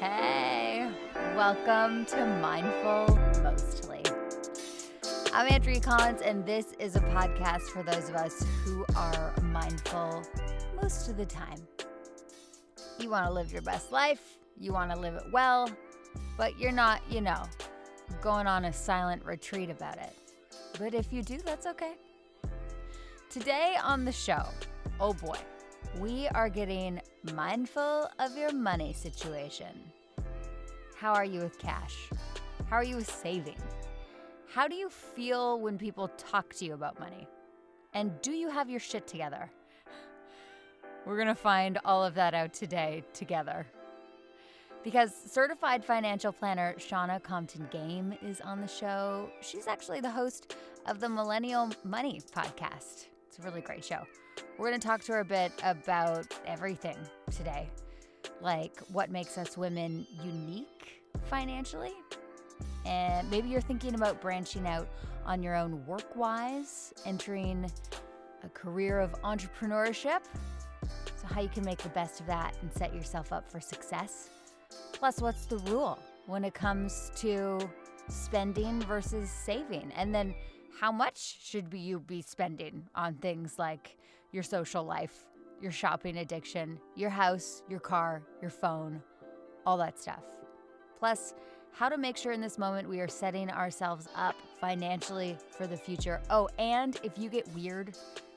Hey, welcome to Mindful Mostly. I'm Andrea Collins, and this is a podcast for those of us who are mindful most of the time. You want to live your best life, you want to live it well, but you're not, you know, going on a silent retreat about it. But if you do, that's okay. Today on the show, oh boy, we are getting mindful of your money situation. How are you with cash? How are you with saving? How do you feel when people talk to you about money? And do you have your shit together? We're going to find all of that out today together. Because certified financial planner Shannah Compton Game is on the show. She's actually the host of the Millennial Money podcast. It's a really great show. We're going to talk to her a bit about everything today, like what makes us women unique financially. And maybe you're thinking about branching out on your own work wise, entering a career of entrepreneurship. So, how you can make the best of that and set yourself up for success. Plus, what's the rule when it comes to spending versus saving? And then, how much should you be spending on things like your social life, your shopping addiction, your house, your car, your phone, all that stuff. Plus, how to make sure in this moment we are setting ourselves up financially for the future. Oh, and if you get weird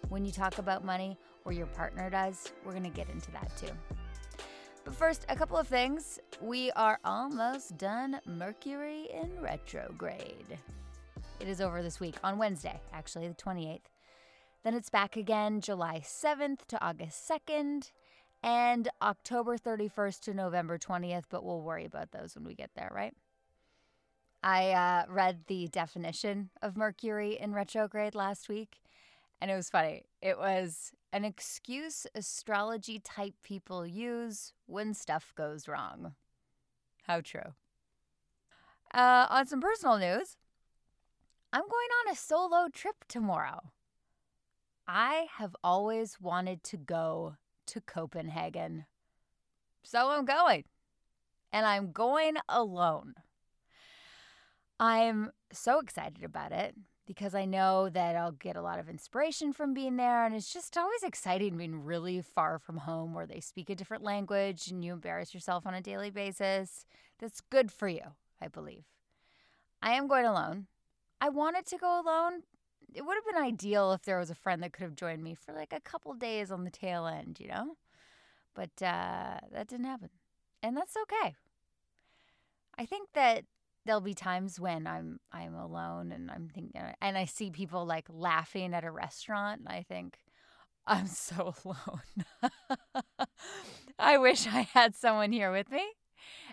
when you talk about money or your partner does, we're to get into that too. But first, a couple of things. We are almost done Mercury in retrograde. It is over this week on Wednesday, actually, the 28th. Then it's back again July 7th to August 2nd and October 31st to November 20th, but we'll worry about those when we get there, right? I uh, read the definition of Mercury in retrograde last week, and it was funny. It was an excuse astrology type people use when stuff goes wrong. How true. Uh, on some personal news, I'm going on a solo trip tomorrow. I have always wanted to go to Copenhagen. So I'm going. And I'm going alone. I'm so excited about it because I know that I'll get a lot of inspiration from being there. And it's just always exciting being really far from home where they speak a different language and you embarrass yourself on a daily basis. That's good for you, I believe. I am going alone. I wanted to go alone it would have been ideal if there was a friend that could have joined me for like a couple days on the tail end, you know? But uh, that didn't happen. And that's okay. I think that there'll be times when I'm I'm alone and I'm thinking and I see people like laughing at a restaurant and I think I'm so alone. I wish I had someone here with me.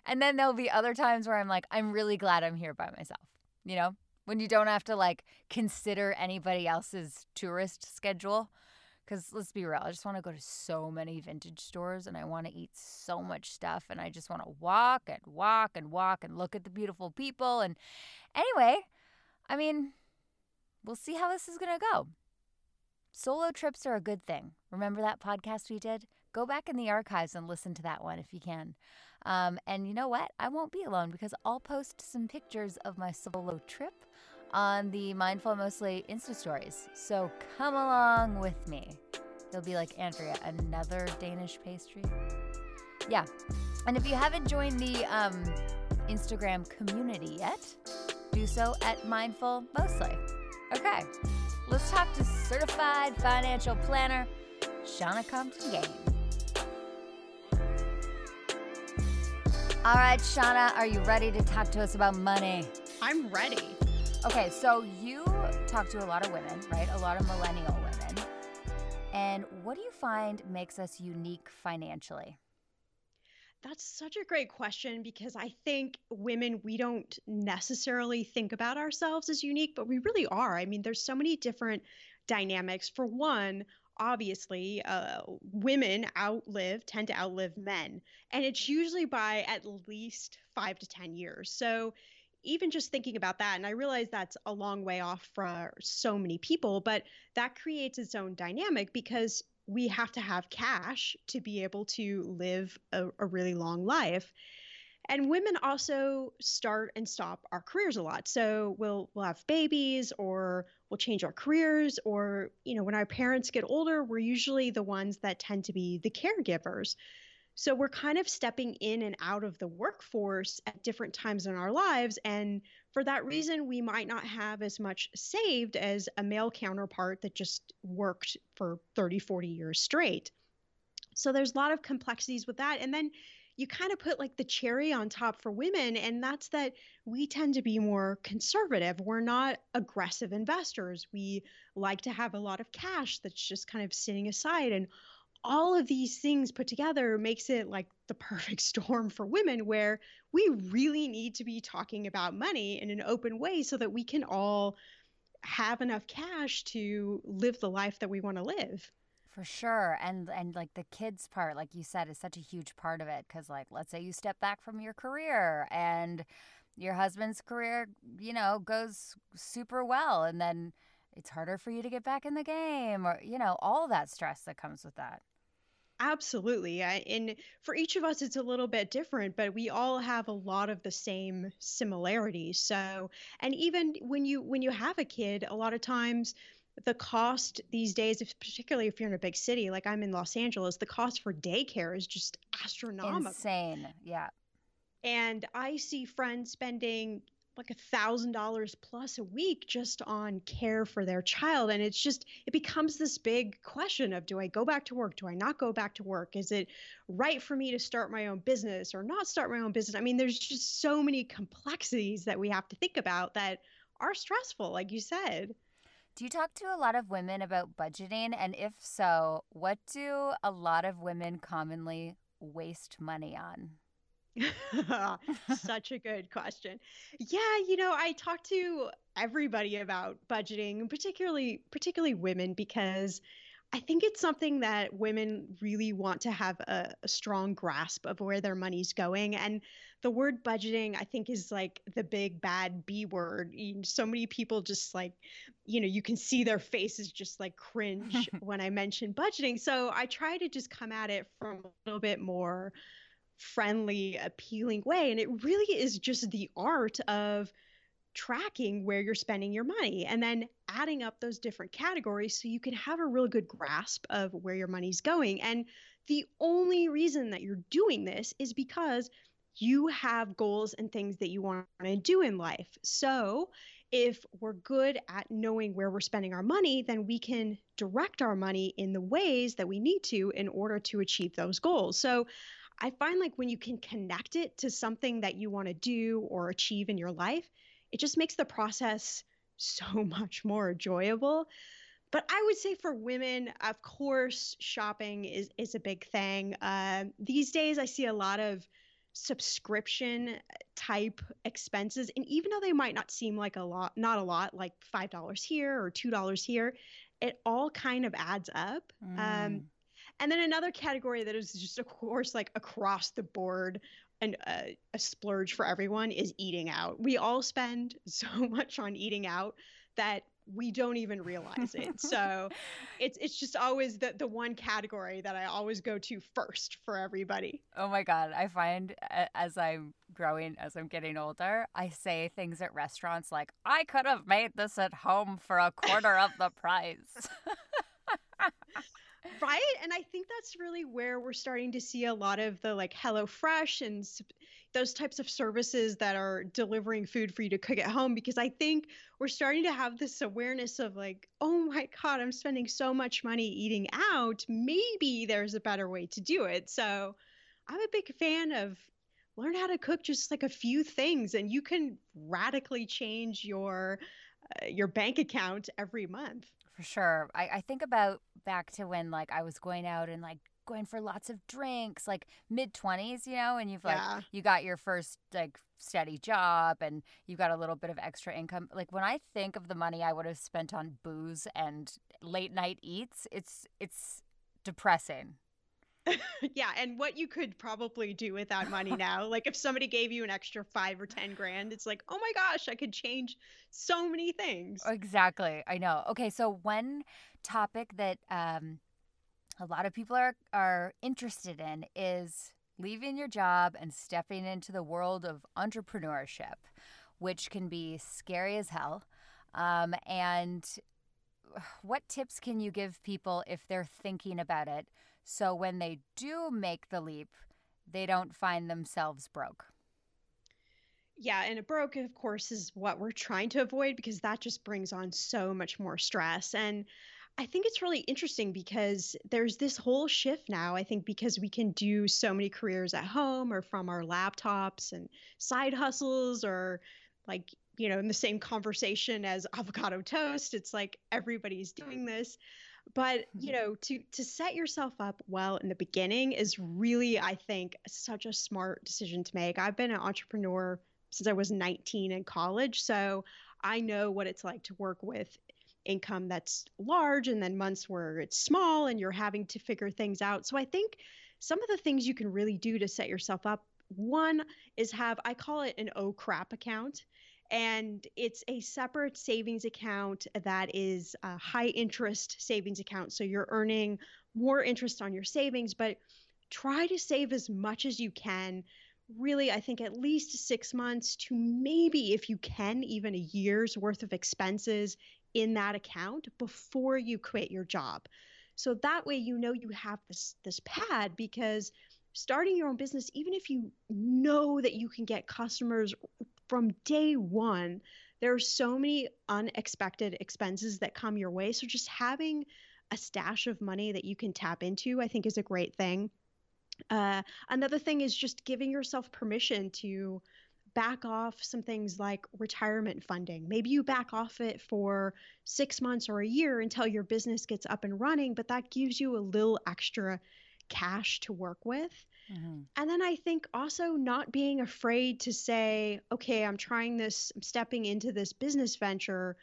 And then there'll be other times where I'm like I'm really glad I'm here by myself. You know? When you don't have to like consider anybody else's tourist schedule. Because let's be real, I just want to go to so many vintage stores and I want to eat so much stuff and I just want to walk and walk and walk and look at the beautiful people. And anyway, I mean, we'll see how this is going to go. Solo trips are a good thing. Remember that podcast we did? Go back in the archives and listen to that one if you can. Um, and you know what? I won't be alone because I'll post some pictures of my solo trip on the Mindful Mostly Insta stories. So come along with me. You'll be like, Andrea, another Danish pastry? Yeah. And if you haven't joined the um, Instagram community yet, do so at Mindful Mostly. Okay, let's talk to certified financial planner Shannah Compton Game. All right, Shannah, are you ready to talk to us about money? I'm ready. Okay, so you talk to a lot of women, right? A lot of millennial women. And what do you find makes us unique financially? That's such a great question because I think women, we don't necessarily think about ourselves as unique, but we really are. I mean, there's so many different dynamics. For one, obviously, uh, women outlive, tend to outlive men, and it's usually by at least five to 10 years. So even just thinking about that, and I realize that's a long way off for so many people, but that creates its own dynamic because we have to have cash to be able to live a, a really long life. and women also start and stop our careers a lot so we'll we'll have babies or we'll change our careers or you know when our parents get older we're usually the ones that tend to be the caregivers so we're kind of stepping in and out of the workforce at different times in our lives and for that reason we might not have as much saved as a male counterpart that just worked for 30 40 years straight so there's a lot of complexities with that and then you kind of put like the cherry on top for women, and that's that we tend to be more conservative. We're not aggressive investors. We like to have a lot of cash that's just kind of sitting aside. And all of these things put together makes it like the perfect storm for women where we really need to be talking about money in an open way so that we can all have enough cash to live the life that we want to live. For sure. And and like the kids part, like you said, is such a huge part of it cuz like let's say you step back from your career and your husband's career, you know, goes super well and then it's harder for you to get back in the game or you know, all that stress that comes with that. Absolutely. And for each of us, it's a little bit different, but we all have a lot of the same similarities. So, and even when you when you have a kid, a lot of times the cost these days, if, particularly if you're in a big city like I'm in Los Angeles, the cost for daycare is just astronomical. Insane. Yeah. And I see friends spending like a thousand dollars plus a week just on care for their child. And it's just it becomes this big question of do i go back to work? Do i not go back to work? Is it right for me to start my own business or not start my own business? I mean there's just so many complexities that we have to think about that are stressful like you said. Do you talk to a lot of women about budgeting? And if so, what do a lot of women commonly waste money on? Such a good question. Yeah, you know, I talk to everybody about budgeting, particularly particularly women because I think it's something that women really want to have a, a, strong grasp of where their money's going. And the word budgeting, I think, is like the big bad B word. So many people just like, you know, you can see their faces just like cringe when I mention budgeting. So I try to just come at it from a little bit more friendly, appealing way. And it really is just the art of tracking where you're spending your money and then adding up those different categories so you can have a real good grasp of where your money's going. And the only reason that you're doing this is because you have goals and things that you want to do in life. So, if we're good at knowing where we're spending our money, then we can direct our money in the ways that we need to in order to achieve those goals. So, I find like when you can connect it to something that you want to do or achieve in your life, it just makes the process so much more enjoyable. But I would say for women, of course, shopping is, is a big thing. Uh, these days, I see a lot of subscription type expenses. And even though they might not seem like a lot, not a lot, like $5 here or $2 here, it all kind of adds up. Um, mm. Um, and then another category that is just, of course, like across the board and uh, a splurge for everyone is eating out. We all spend so much on eating out that we don't even realize it. so it's it's just always the the one category that I always go to first for everybody. Oh my god, I find as I'm growing as I'm getting older, I say things at restaurants like I could have made this at home for a quarter of the price. right? And i think that's really where we're starting to see a lot of the like hello fresh and those types of services that are delivering food for you to cook at home because i think we're starting to have this awareness of like oh my god i'm spending so much money eating out. Maybe there's a better way to do it. So i'm a big fan of learn how to cook just like a few things and you can radically change your uh, your bank account every month. For sure. I, I think about back to when like I was going out and like going for lots of drinks, like mid twenties, you know, and you've like yeah. you got your first like steady job and you got a little bit of extra income. Like when I think of the money I would have spent on booze and late night eats, it's it's depressing. yeah, and what you could probably do with that money now. like if somebody gave you an extra 5 or 10 grand, it's like, "Oh my gosh, I could change so many things." Exactly. I know. Okay, so one topic that um a lot of people are are interested in is leaving your job and stepping into the world of entrepreneurship, which can be scary as hell. Um, and what tips can you give people if they're thinking about it so when they do make the leap, they don't find themselves broke? Yeah, and a broke, of course, is what we're trying to avoid because that just brings on so much more stress. And I think it's really interesting because there's this whole shift now. I think because we can do so many careers at home or from our laptops and side hustles or like, you know, in the same conversation as avocado toast. It's like everybody's doing this. But, you know, to to set yourself up well in the beginning is really, I think, such a smart decision to make. I've been an entrepreneur since I was 19 in college. So I know what it's like to work with income that's large and then months where it's small and you're having to figure things out. So I think some of the things you can really do to set yourself up one is have I call it an oh crap account and it's a separate savings account that is a high interest savings account so you're earning more interest on your savings but try to save as much as you can really, I think at least six months to maybe, if you can, even a year's worth of expenses in that account before you quit your job. So that way you know you have this this pad because starting your own business even if you know that you can get customers from day 1 there are so many unexpected expenses that come your way so just having a stash of money that you can tap into I think is a great thing uh, another thing is just giving yourself permission to back off some things like retirement funding. Maybe you back off it for six months or a year until your business gets up and running, but that gives you a little extra cash to work with. Mm-hmm. And then I think also not being afraid to say, okay, I'm trying this, I'm stepping into this business venture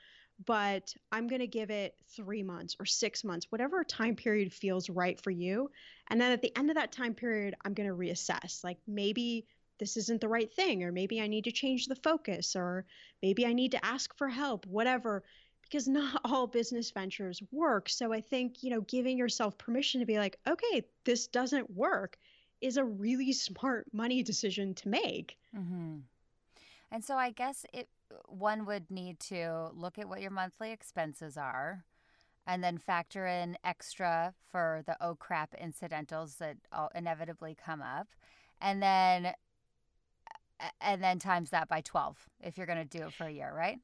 but I'm going to give it three months or six months, whatever time period feels right for you. And then at the end of that time period, I'm going to reassess. Like maybe this isn't the right thing, or maybe I need to change the focus, or maybe I need to ask for help, whatever, because not all business ventures work. So I think, you know, giving yourself permission to be like, okay, this doesn't work is a really smart money decision to make. Mm-hmm. And so I guess it one would need to look at what your monthly expenses are and then factor in extra for the oh crap incidentals that inevitably come up and then and then times that by 12 if you're going to do it for a year right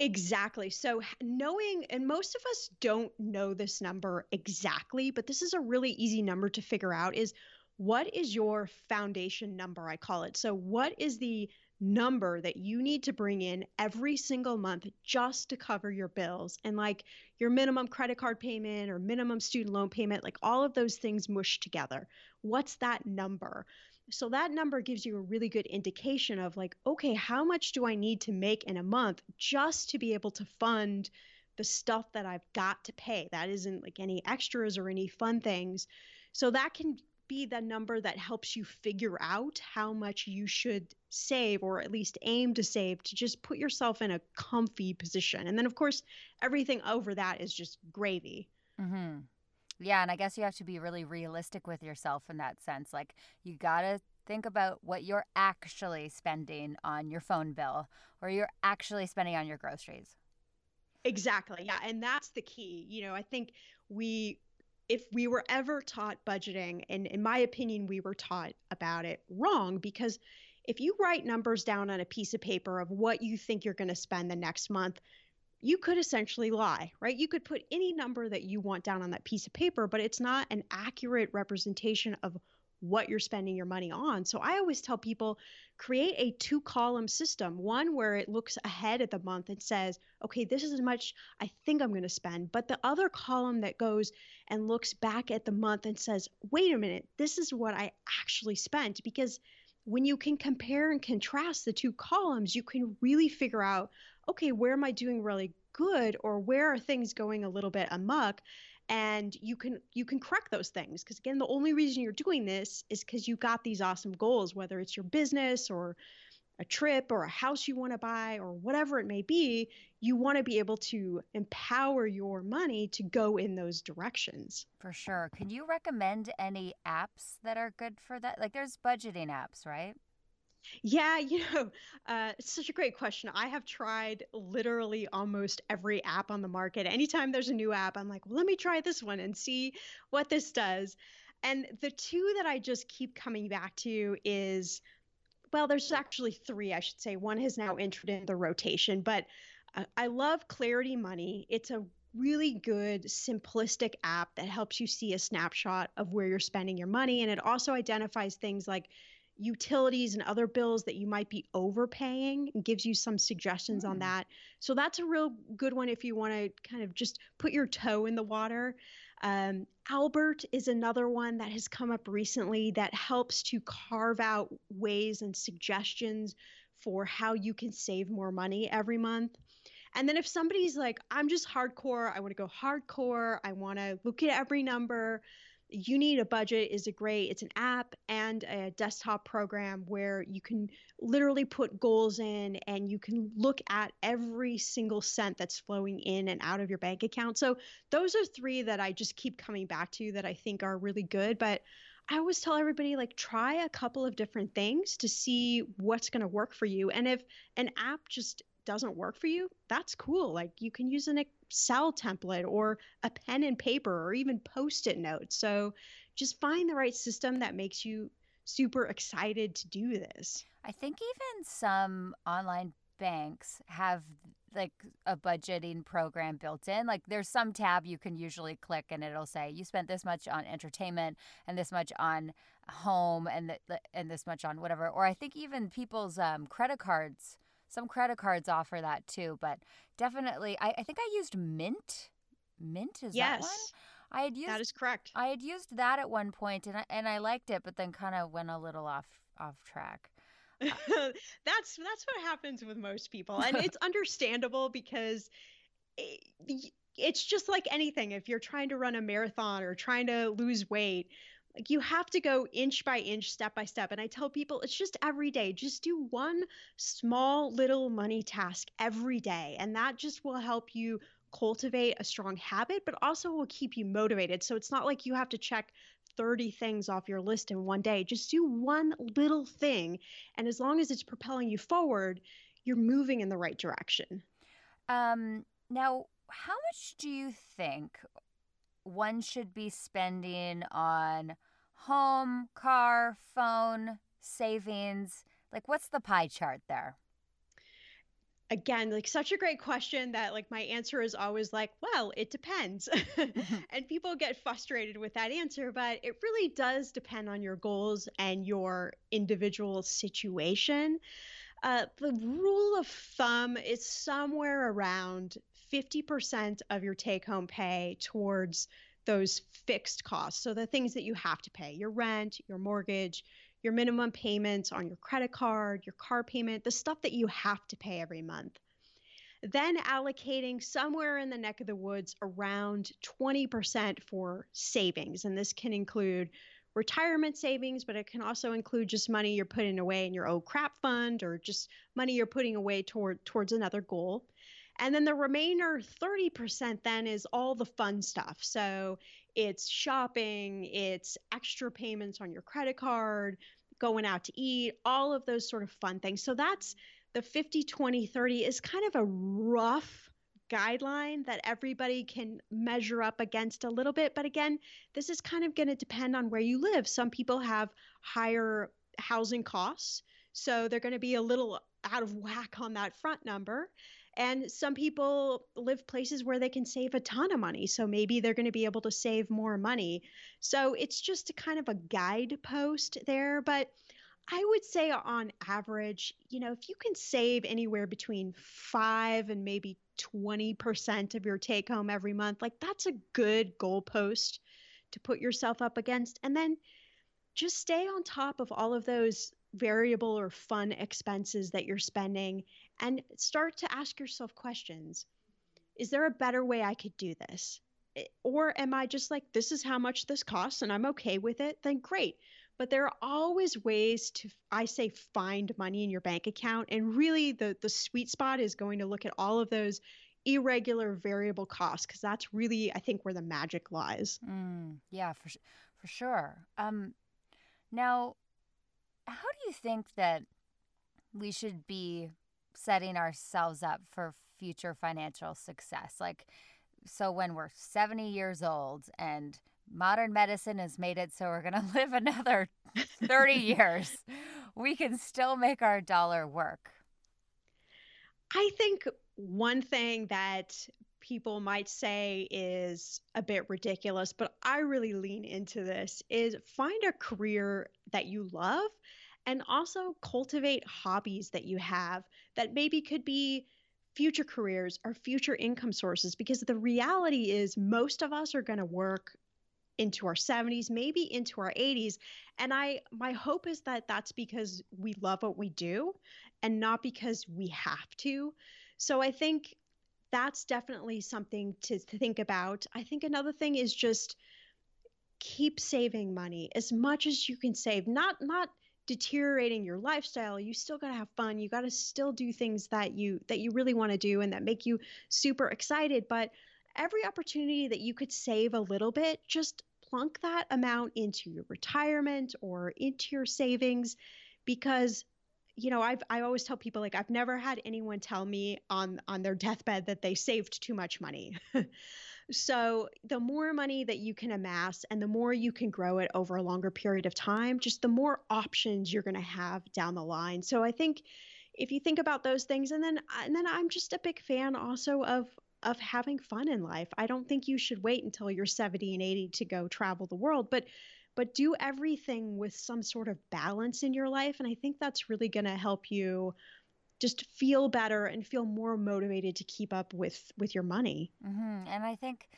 Exactly. So, knowing, and most of us don't know this number exactly, but this is a really easy number to figure out is what is your foundation number? I call it. So, what is the number that you need to bring in every single month just to cover your bills and like your minimum credit card payment or minimum student loan payment, like all of those things mush together. What's that number? So that number gives you a really good indication of like, okay, how much do I need to make in a month just to be able to fund the stuff that I've got to pay? That isn't like any extras or any fun things. So that can be the number that helps you figure out how much you should save or at least aim to save to just put yourself in a comfy position. And then, of course, everything over that is just gravy. Mm-hmm. Yeah. And I guess you have to be really realistic with yourself in that sense. Like, you got to think about what you're actually spending on your phone bill or you're actually spending on your groceries. Exactly. Yeah. And that's the key. You know, I think we if we were ever taught budgeting, and in my opinion, we were taught about it wrong because if you write numbers down on a piece of paper of what you think you're going to spend the next month, you could essentially lie, right? You could put any number that you want down on that piece of paper, but it's not an accurate representation of what you're spending your money on. So I always tell people create a two column system one where it looks ahead at the month and says, okay, this is as much I think I'm going to spend. But the other column that goes and looks back at the month and says, wait a minute, this is what I actually spent. Because when you can compare and contrast the two columns, you can really figure out, okay, where am I doing really good or where are things going a little bit amok? And you can you can correct those things because again the only reason you're doing this is because you got these awesome goals whether it's your business or a trip or a house you want to buy or whatever it may be, you want to be able to empower your money to go in those directions. For sure. Can you recommend any apps that are good for that? Like there's budgeting apps, right? Yeah, you know, uh, it's such a great question. I have tried literally almost every app on the market. Anytime there's a new app, I'm like, well, let me try this one and see what this does. And the two that I just keep coming back to is well, there's actually three, I should say. One has now entered the rotation, but uh, I love Clarity Money. It's a really good, simplistic app that helps you see a snapshot of where you're spending your money. And it also identifies things like utilities and other bills that you might be overpaying and gives you some suggestions mm. on that. So that's a real good one if you want to kind of just put your toe in the water. Um, Albert is another one that has come up recently that helps to carve out ways and suggestions for how you can save more money every month. And then if somebody's like, I'm just hardcore, I want to go hardcore, I want to look at every number, you need a budget is a great it's an app and a desktop program where you can literally put goals in and you can look at every single cent that's flowing in and out of your bank account so those are three that i just keep coming back to that i think are really good but i always tell everybody like try a couple of different things to see what's going to work for you and if an app just doesn't work for you, that's cool. Like you can use an Excel template or a pen and paper or even post it notes. So just find the right system that makes you super excited to do this. I think even some online banks have like a budgeting program built in. Like there's some tab you can usually click and it'll say you spent this much on entertainment and this much on home and the, and this much on whatever. Or I think even people's um, credit cards some credit cards offer that too, but definitely, I, I think I used Mint. Mint is yes. that one? I had used that is correct. I had used that at one point, and I, and I liked it, but then kind of went a little off off track. That's that's what happens with most people, and it's understandable because. It, it's just like anything. If you're trying to run a marathon or trying to lose weight, like you have to go inch by inch, step by step. And I tell people it's just every day. Just do one small little money task every day. And that just will help you cultivate a strong habit, but also will keep you motivated. So it's not like you have to check 30 things off your list in one day. Just do one little thing. And as long as it's propelling you forward, you're moving in the right direction. Um, now, how much do you think one should be spending on home, car, phone, savings? Like, what's the pie chart there? Again, like such a great question that like my answer is always like, well, it depends. Mm-hmm. and people get frustrated with that answer, but it really does depend on your goals and your individual situation. Uh, the rule of thumb is somewhere around 50% of your take home pay towards those fixed costs. So the things that you have to pay your rent, your mortgage, your minimum payments on your credit card, your car payment, the stuff that you have to pay every month. Then allocating somewhere in the neck of the woods around 20% for savings. And this can include retirement savings, but it can also include just money you're putting away in your old crap fund or just money you're putting away toward towards another goal. And then the remainder 30% then is all the fun stuff. So it's shopping, it's extra payments on your credit card, going out to eat, all of those sort of fun things. So that's the 50, 20, 30 is kind of a rough guideline that everybody can measure up against a little bit. But again, this is kind of going to depend on where you live. Some people have higher housing costs, so they're going to be a little out of whack on that front number. And some people live places where they can save a ton of money. So maybe they're going to be able to save more money. So it's just a kind of a guidepost there. But I would say on average, you know, if you can save anywhere between five and maybe 20% of your take home every month, like that's a good goalpost to put yourself up against. And then just stay on top of all of those variable or fun expenses that you're spending and start to ask yourself questions. Is there a better way I could do this? Or am I just like, this is how much this costs and I'm okay with it? Then great. but there are always ways to i say find money in your bank account and really the the sweet spot is going to look at all of those irregular variable costs because that's really i think where the magic lies mm, yeah for, for sure um, now how do you think that we should be setting ourselves up for future financial success. Like so when we're 70 years old and modern medicine has made it so we're going to live another 30 years we can still make our dollar work. I think one thing that people might say is a bit ridiculous, but I really lean into this is find a career that you love and also cultivate hobbies that you have that maybe could be future careers or future income sources because the reality is most of us are going to work into our 70s maybe into our 80s and i my hope is that that's because we love what we do and not because we have to so I think that's definitely something to, to think about. I think another thing is just keep saving money as much as you can save. Not not deteriorating your lifestyle you still got to have fun you got to still do things that you that you really want to do and that make you super excited but every opportunity that you could save a little bit just plunk that amount into your retirement or into your savings because you know i've i always tell people like i've never had anyone tell me on on their deathbed that they saved too much money so the more money that you can amass and the more you can grow it over a longer period of time just the more options you're going to have down the line so i think if you think about those things and then and then i'm just a big fan also of of having fun in life i don't think you should wait until you're 70 and 80 to go travel the world but but do everything with some sort of balance in your life. And I think that's really going to help you just feel better and feel more motivated to keep up with with your money. Mm-hmm. And I think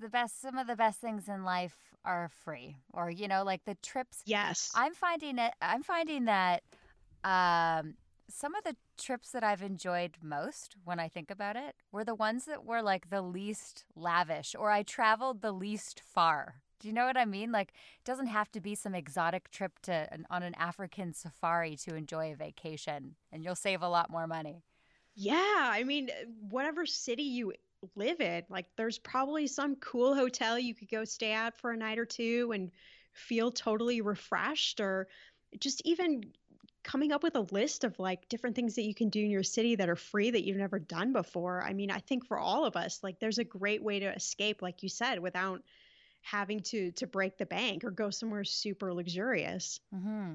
the best some of the best things in life are free or you know like the trips yes i'm finding it i'm finding that um some of the trips that I've enjoyed most when I think about it were the ones that were like the least lavish or I traveled the least far. Do you know what I mean? Like, it doesn't have to be some exotic trip to an, on an African safari to enjoy a vacation, and you'll save a lot more money. Yeah, I mean, uh, whatever city you live in, like, there's probably some cool hotel you could go stay at for a night or two and feel totally refreshed, or just even coming up with a list of like different things that you can do in your city that are free that you've never done before. I mean, I think for all of us, like, there's a great way to escape, like you said, without having to to break the bank or go somewhere super luxurious. Mm-hmm.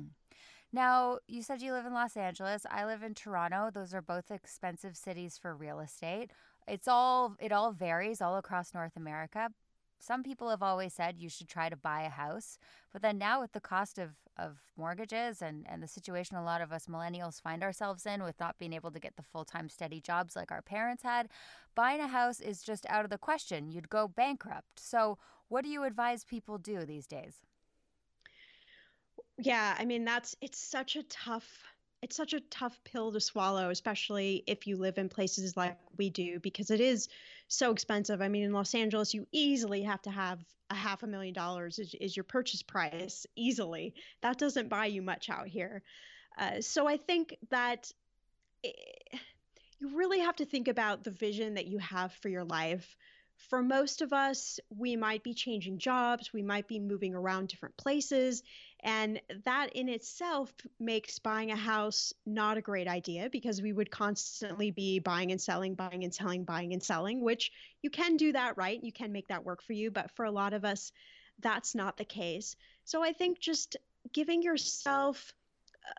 Now, you said you live in Los Angeles. I live in Toronto. Those are both expensive cities for real estate. It's all it all varies all across North America. Some people have always said you should try to buy a house, but then now with the cost of, of mortgages and, and the situation a lot of us millennials find ourselves in with not being able to get the full time steady jobs like our parents had, buying a house is just out of the question. You'd go bankrupt. So what do you advise people do these days? Yeah, I mean that's it's such a tough it's such a tough pill to swallow, especially if you live in places like we do, because it is so expensive. I mean, in Los Angeles, you easily have to have a half a million dollars is, is your purchase price easily. That doesn't buy you much out here. Uh, so I think that it, eh, you really have to think about the vision that you have for your life for most of us, we might be changing jobs, we might be moving around different places. And that in itself makes buying a house not a great idea because we would constantly be buying and selling, buying and selling, buying and selling, which you can do that right. You can make that work for you. But for a lot of us, that's not the case. So I think just giving yourself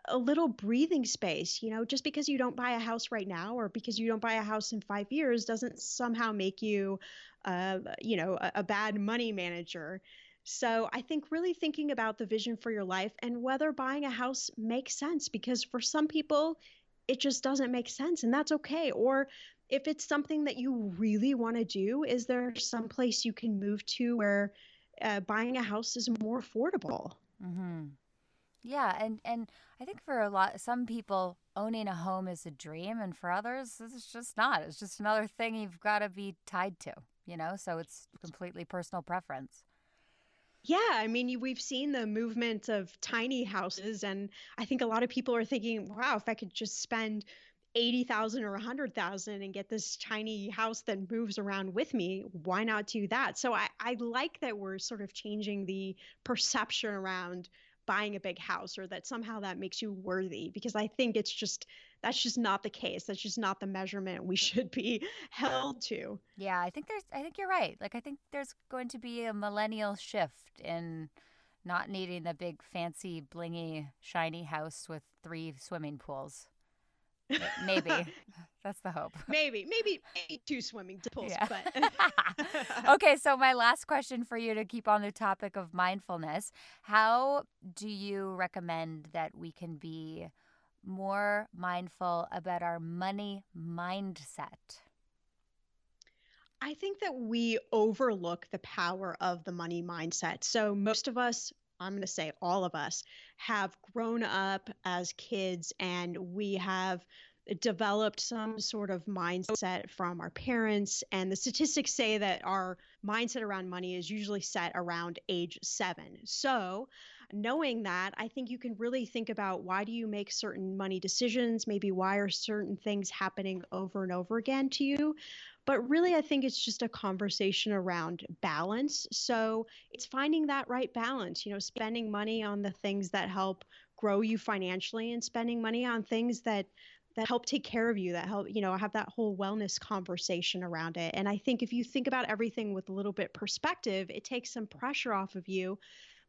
a little breathing space. You know, just because you don't buy a house right now or because you don't buy a house in five years doesn't somehow make you, you know, a, a bad money manager. So I think really thinking about the vision for your life and whether buying a house makes sense because for some people, it just doesn't make sense and that's okay. Or if it's something that you really want to do, is there some place you can move to where uh, buying a house is more affordable? Mm-hmm. Yeah, and and I think for a lot some people owning a home is a dream and for others it's just not. It's just another thing you've got to be tied to, you know? So it's completely personal preference. Yeah, I mean, we've seen the movement of tiny houses, and I think a lot of people are thinking, wow, if I could just spend 80,000 or 100,000 and get this tiny house that moves around with me, why not do that? So I, I like that we're sort of changing the perception around buying a big house or that somehow that makes you worthy because I think it's just that's just not the case. That's just not the measurement we should be held to. Yeah, I think there's I think you're right. Like I think there's going to be a millennial shift in not needing the big fancy blingy shiny house with three swimming pools. Maybe. That's the hope. Maybe, maybe, maybe two swimming pools. Yeah. But okay, so my last question for you to keep on the topic of mindfulness: How do you recommend that we can be more mindful about our money mindset? I think that we overlook the power of the money mindset. So most of us I'm going to say all of us have grown up as kids and we have developed some sort of mindset from our parents. And the statistics say that our mindset around money is usually set around age seven. So, knowing that, I think you can really think about why do you make certain money decisions? Maybe why are certain things happening over and over again to you? But really, I think it's just a conversation around balance. So it's finding that right balance, you know, spending money on the things that help grow you financially and spending money on things that that help take care of you that help you know have that whole wellness conversation around it and i think if you think about everything with a little bit perspective it takes some pressure off of you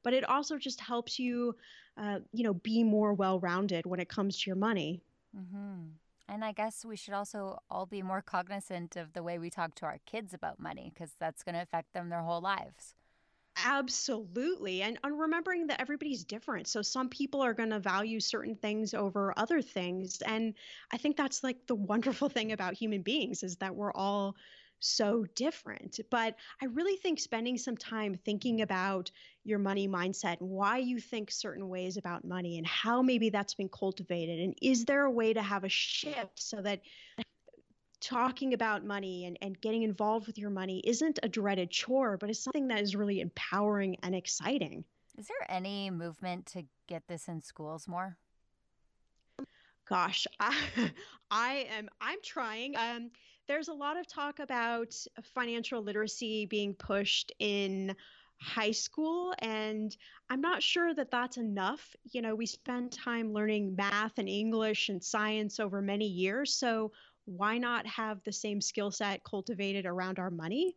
but it also just helps you uh, you know be more well rounded when it comes to your money mm-hmm. And I guess we should also all be more cognizant of the way we talk to our kids about money because that's going to affect them their whole lives. Absolutely. And, and remembering that everybody's different. So some people are going to value certain things over other things. And I think that's like the wonderful thing about human beings is that we're all so different. But I really think spending some time thinking about your money mindset and why you think certain ways about money and how maybe that's been cultivated. And is there a way to have a shift so that talking about money and, and getting involved with your money isn't a dreaded chore, but is something that is really empowering and exciting? Is there any movement to get this in schools more? Gosh, I, I am I'm trying. Um, there's a lot of talk about financial literacy being pushed in high school and i'm not sure that that's enough. You know we spend time learning math and english and science over many years so why not have the same skill set cultivated around our money?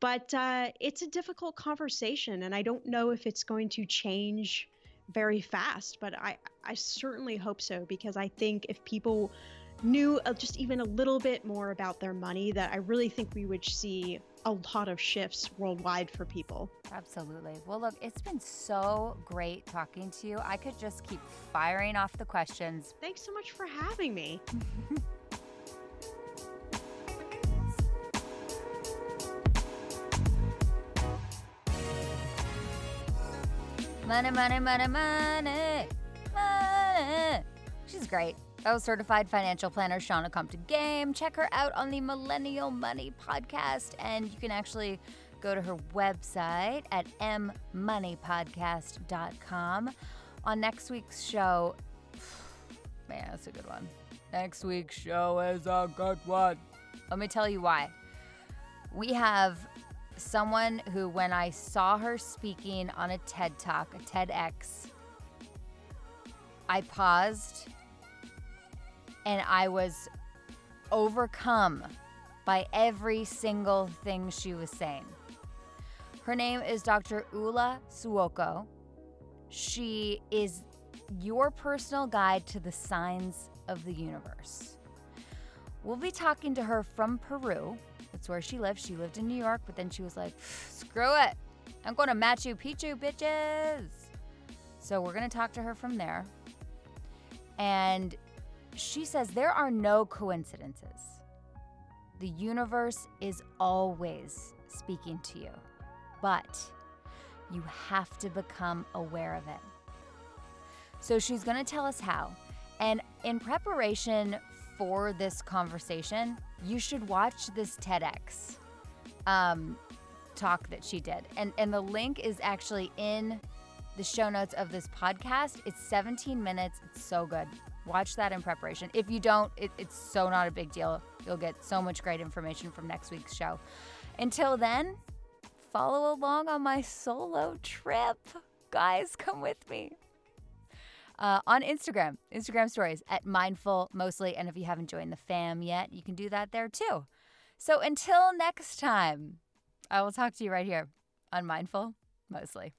But uh, it's a difficult conversation and i don't know if it's going to change very fast but i i certainly hope so because i think if people knew uh, just even a little bit more about their money, that I really think we would see a lot of shifts worldwide for people. Absolutely. Well, look, it's been so great talking to you. I could just keep firing off the questions. Thanks so much for having me. money, money, money, money, money. She's great. Was certified financial planner Shannah Compton Game. Check her out on the Millennial Money podcast, and you can actually go to her website at mmoneypodcast.com. On next week's show, man, that's a good one. Next week's show is a good one. Let me tell you why. We have someone who, when I saw her speaking on a TED Talk, a TEDx, I paused and I was overcome by every single thing she was saying. Her name is Dr. Ula Suoko. She is your personal guide to the signs of the universe. We'll be talking to her from Peru. That's where she lives. She lived in New York, but then she was like, screw it. I'm going to Machu Picchu, bitches. So we're going to talk to her from there. And she says there are no coincidences. The universe is always speaking to you, but you have to become aware of it. So she's going to tell us how. And in preparation for this conversation, you should watch this TEDx. Um, talk that she did. And and the link is actually in the show notes of this podcast. It's 17 minutes. It's so good. Watch that in preparation. If you don't, it, it's so not a big deal. You'll get so much great information from next week's show. Until then, follow along on my solo trip. Guys, come with me. Uh, on Instagram, Instagram stories at mindful mostly. And if you haven't joined the fam yet, you can do that there too. So until next time, I will talk to you right here on Mindful Mostly.